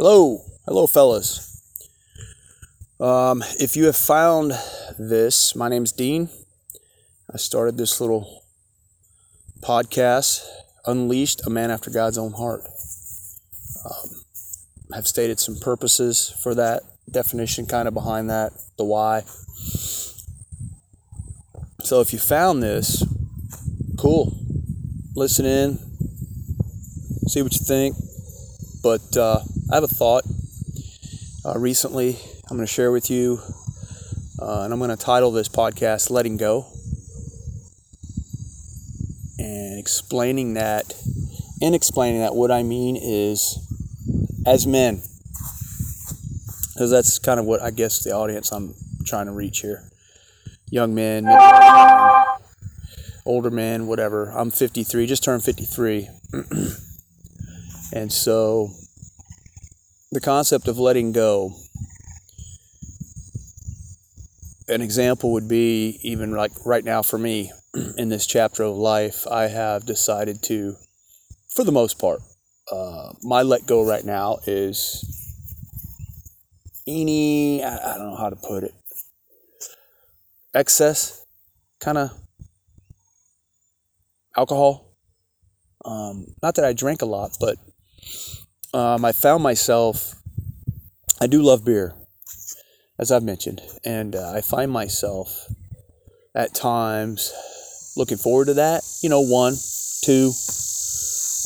Hello, hello, fellas. Um, if you have found this, my name's Dean. I started this little podcast, Unleashed, a man after God's own heart. Um, I've stated some purposes for that definition, kind of behind that, the why. So if you found this, cool. Listen in, see what you think. But uh, I have a thought uh, recently I'm going to share with you, uh, and I'm going to title this podcast Letting Go. And explaining that, in explaining that, what I mean is as men, because that's kind of what I guess the audience I'm trying to reach here. Young men, older men, whatever. I'm 53, just turned 53. and so the concept of letting go an example would be even like right now for me in this chapter of life i have decided to for the most part uh, my let go right now is any I, I don't know how to put it excess kind of alcohol. Um, not that i drink a lot but um, I found myself, I do love beer, as I've mentioned, and uh, I find myself at times looking forward to that. You know, one, two,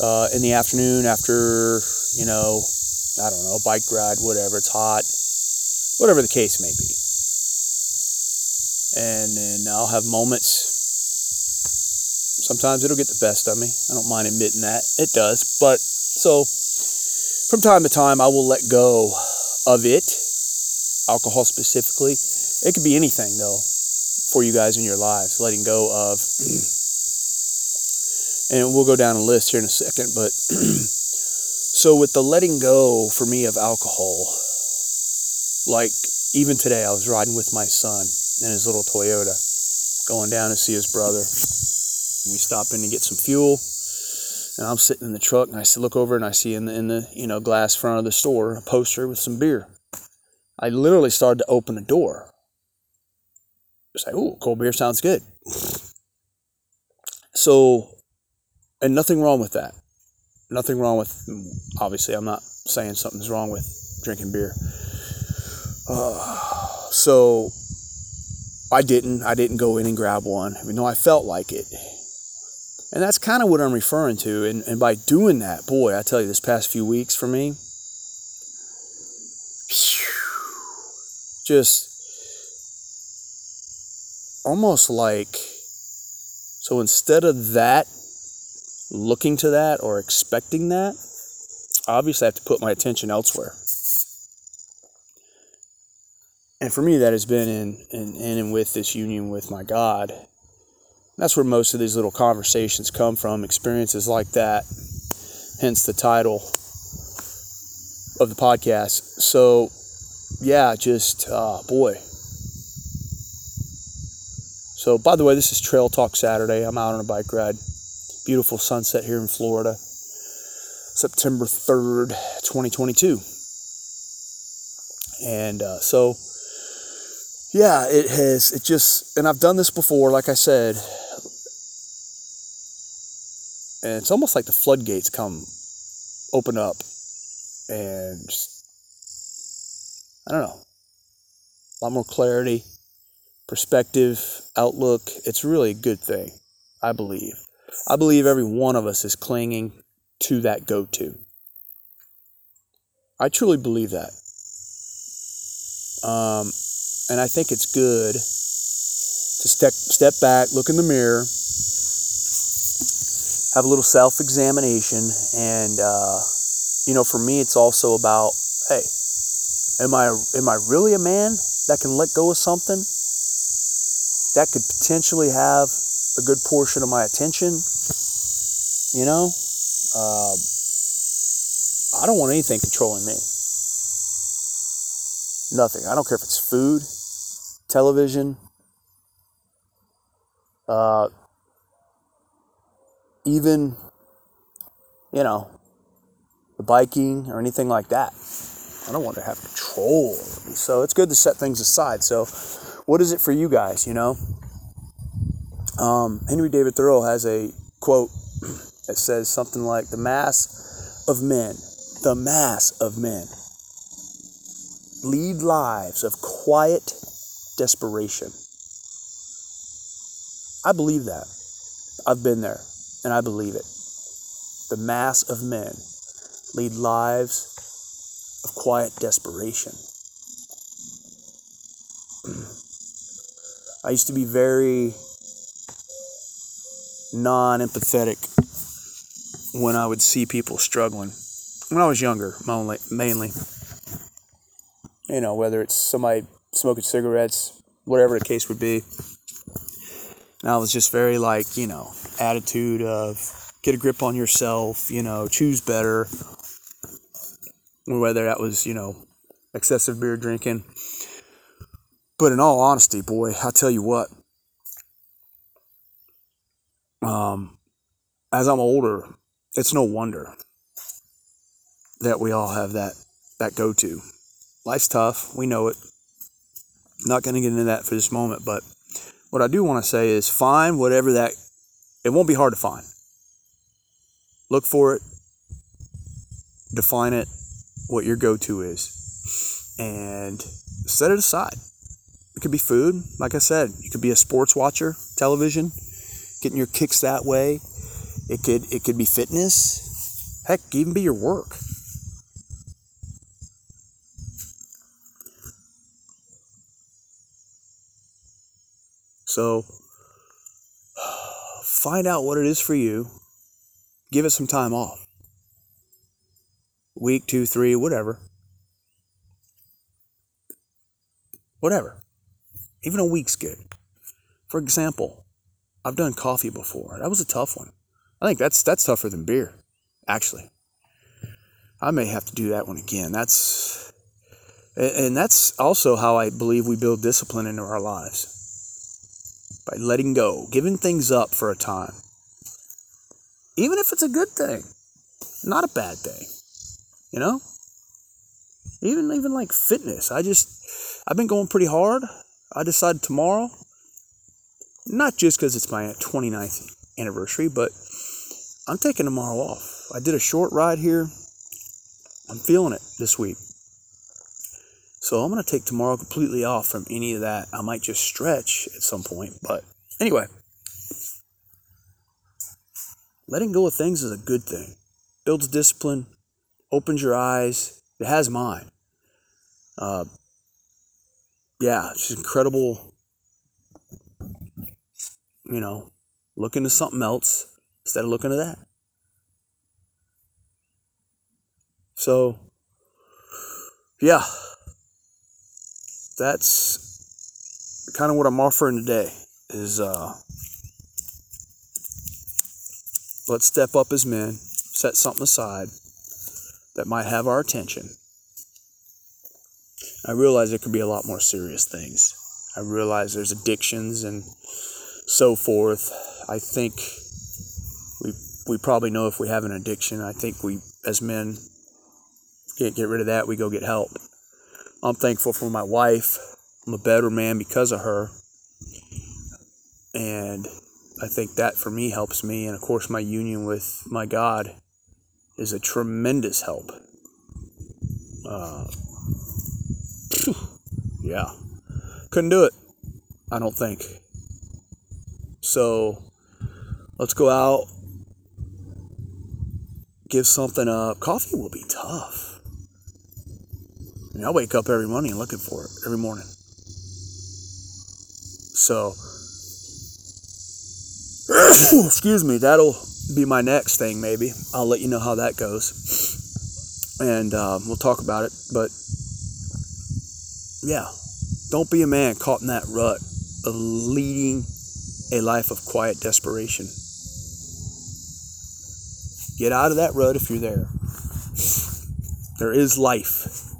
uh, in the afternoon after, you know, I don't know, bike ride, whatever, it's hot, whatever the case may be. And then I'll have moments. Sometimes it'll get the best of me. I don't mind admitting that. It does. But so from time to time, I will let go of it, alcohol specifically. It could be anything, though, for you guys in your lives, letting go of. and we'll go down a list here in a second, but so with the letting go for me of alcohol, like even today, I was riding with my son in his little Toyota, going down to see his brother. We stop in to get some fuel and I'm sitting in the truck and I look over and I see in the, in the you know glass front of the store a poster with some beer. I literally started to open the door. It's like, oh, cold beer sounds good. So, and nothing wrong with that. Nothing wrong with, obviously, I'm not saying something's wrong with drinking beer. Uh, so, I didn't. I didn't go in and grab one, even though I felt like it. And that's kind of what I'm referring to. And, and by doing that, boy, I tell you, this past few weeks for me, just almost like, so instead of that, looking to that or expecting that, obviously I have to put my attention elsewhere. And for me, that has been in, in, in and with this union with my God that's where most of these little conversations come from, experiences like that, hence the title of the podcast. So, yeah, just, uh, boy. So, by the way, this is Trail Talk Saturday. I'm out on a bike ride. Beautiful sunset here in Florida. September 3rd, 2022. And uh, so, yeah, it has, it just, and I've done this before, like I said, and it's almost like the floodgates come open up and just, I don't know, a lot more clarity, perspective, outlook. It's really a good thing, I believe. I believe every one of us is clinging to that go to. I truly believe that. Um, and I think it's good to step, step back, look in the mirror, have a little self examination. And, uh, you know, for me, it's also about hey, am I, am I really a man that can let go of something that could potentially have a good portion of my attention? You know, uh, I don't want anything controlling me. Nothing. I don't care if it's food, television, uh, even, you know, the biking, or anything like that. I don't want to have control. So it's good to set things aside. So, what is it for you guys? You know, um, Henry David Thoreau has a quote that says something like, "The mass of men, the mass of men, lead lives of quiet desperation." I believe that. I've been there, and I believe it. The mass of men lead lives of quiet desperation. I used to be very non empathetic when I would see people struggling. When I was younger, mainly. You know, whether it's somebody smoking cigarettes, whatever the case would be. And I was just very like, you know, attitude of get a grip on yourself, you know, choose better. Whether that was, you know, excessive beer drinking. But in all honesty, boy, I tell you what, um, as I'm older, it's no wonder that we all have that that go to. Life's tough, we know it. I'm Not going to get into that for this moment, but what I do want to say is find whatever that it won't be hard to find. Look for it, define it, what your go to is, and set it aside. It could be food, like I said, you could be a sports watcher, television, getting your kicks that way. It could it could be fitness. Heck, even be your work. So find out what it is for you. Give it some time off. Week, two, three, whatever. Whatever. Even a week's good. For example, I've done coffee before. That was a tough one. I think that's that's tougher than beer, actually. I may have to do that one again. That's and that's also how I believe we build discipline into our lives. By letting go, giving things up for a time. Even if it's a good thing, not a bad thing. You know? Even even like fitness. I just I've been going pretty hard. I decided tomorrow not just because it's my 29th anniversary, but I'm taking tomorrow off. I did a short ride here. I'm feeling it this week. So I'm going to take tomorrow completely off from any of that. I might just stretch at some point. But anyway, letting go of things is a good thing. Builds discipline, opens your eyes. It has mine. Uh, yeah, it's incredible you know, look into something else instead of looking at that. So, yeah, that's kind of what I'm offering today. Is uh, let's step up as men, set something aside that might have our attention. I realize it could be a lot more serious things. I realize there's addictions and so forth. I think we we probably know if we have an addiction. I think we as men can't get rid of that. We go get help. I'm thankful for my wife. I'm a better man because of her. And I think that for me helps me. And of course, my union with my God is a tremendous help. Uh, yeah. Couldn't do it. I don't think. So let's go out, give something up. Coffee will be tough. I, I wake up every morning and looking for it, every morning. So, excuse me, that'll be my next thing, maybe. I'll let you know how that goes. And uh, we'll talk about it. But yeah, don't be a man caught in that rut of leading a life of quiet desperation. Get out of that rut if you're there. There is life.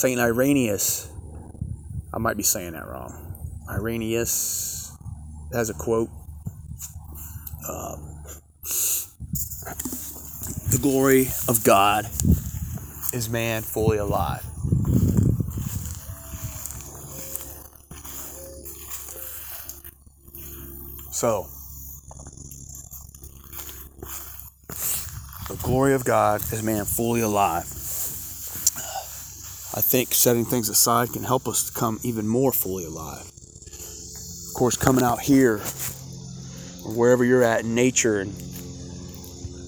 St. Irenaeus, I might be saying that wrong. Irenaeus has a quote. Um, the glory of God is man fully alive. So, the glory of God is man fully alive. I think setting things aside can help us come even more fully alive. Of course, coming out here or wherever you're at in nature and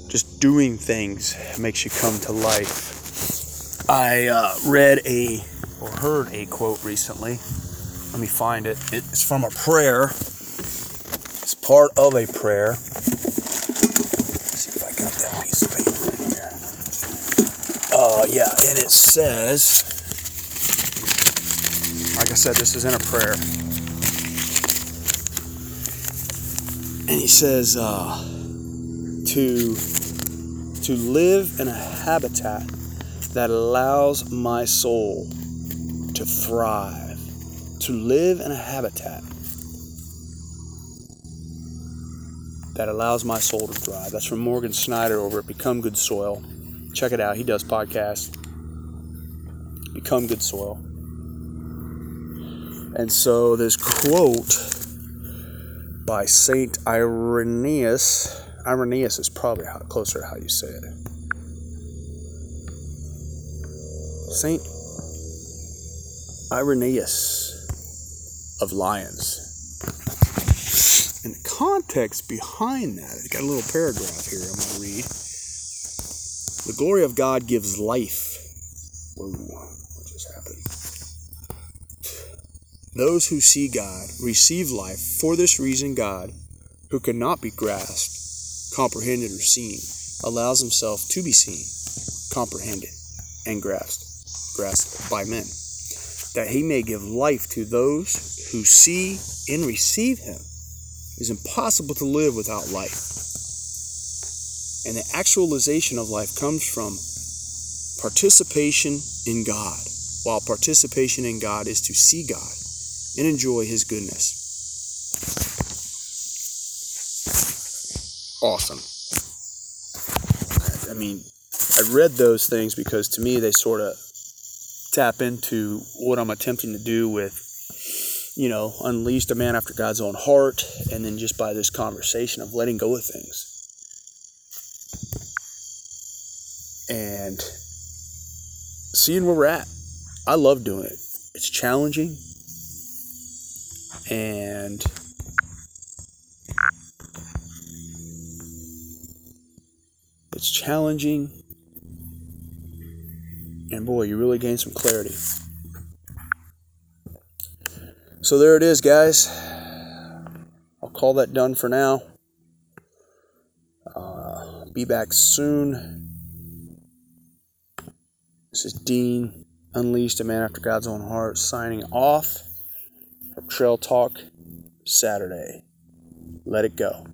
just doing things makes you come to life. I uh, read a or heard a quote recently. Let me find it. It's from a prayer. It's part of a prayer. Let's see if I got that piece of paper in here. Uh, yeah, and it says, said, this is in a prayer. And he says, uh, to to live in a habitat that allows my soul to thrive, to live in a habitat that allows my soul to thrive. That's from Morgan Snyder over at Become Good Soil. Check it out. He does podcasts. Become Good Soil. And so this quote by Saint Irenaeus. Irenaeus is probably how, closer to how you say it. Saint Irenaeus of Lyons. And the context behind that, I got a little paragraph here I'm going to read. The glory of God gives life. Whoa, what just happened? Those who see God receive life. For this reason, God, who cannot be grasped, comprehended, or seen, allows himself to be seen, comprehended, and grasped, grasped by men, that he may give life to those who see and receive him. It is impossible to live without life. And the actualization of life comes from participation in God, while participation in God is to see God and enjoy His goodness. Awesome. I mean, I read those things because to me they sort of tap into what I'm attempting to do with, you know, unleashed a man after God's own heart, and then just by this conversation of letting go of things. And seeing where we're at. I love doing it. It's challenging and it's challenging. And boy you really gain some clarity. So there it is guys. I'll call that done for now. Uh, be back soon. This is dean unleashed a man after god's own heart signing off Trail Talk Saturday. Let it go.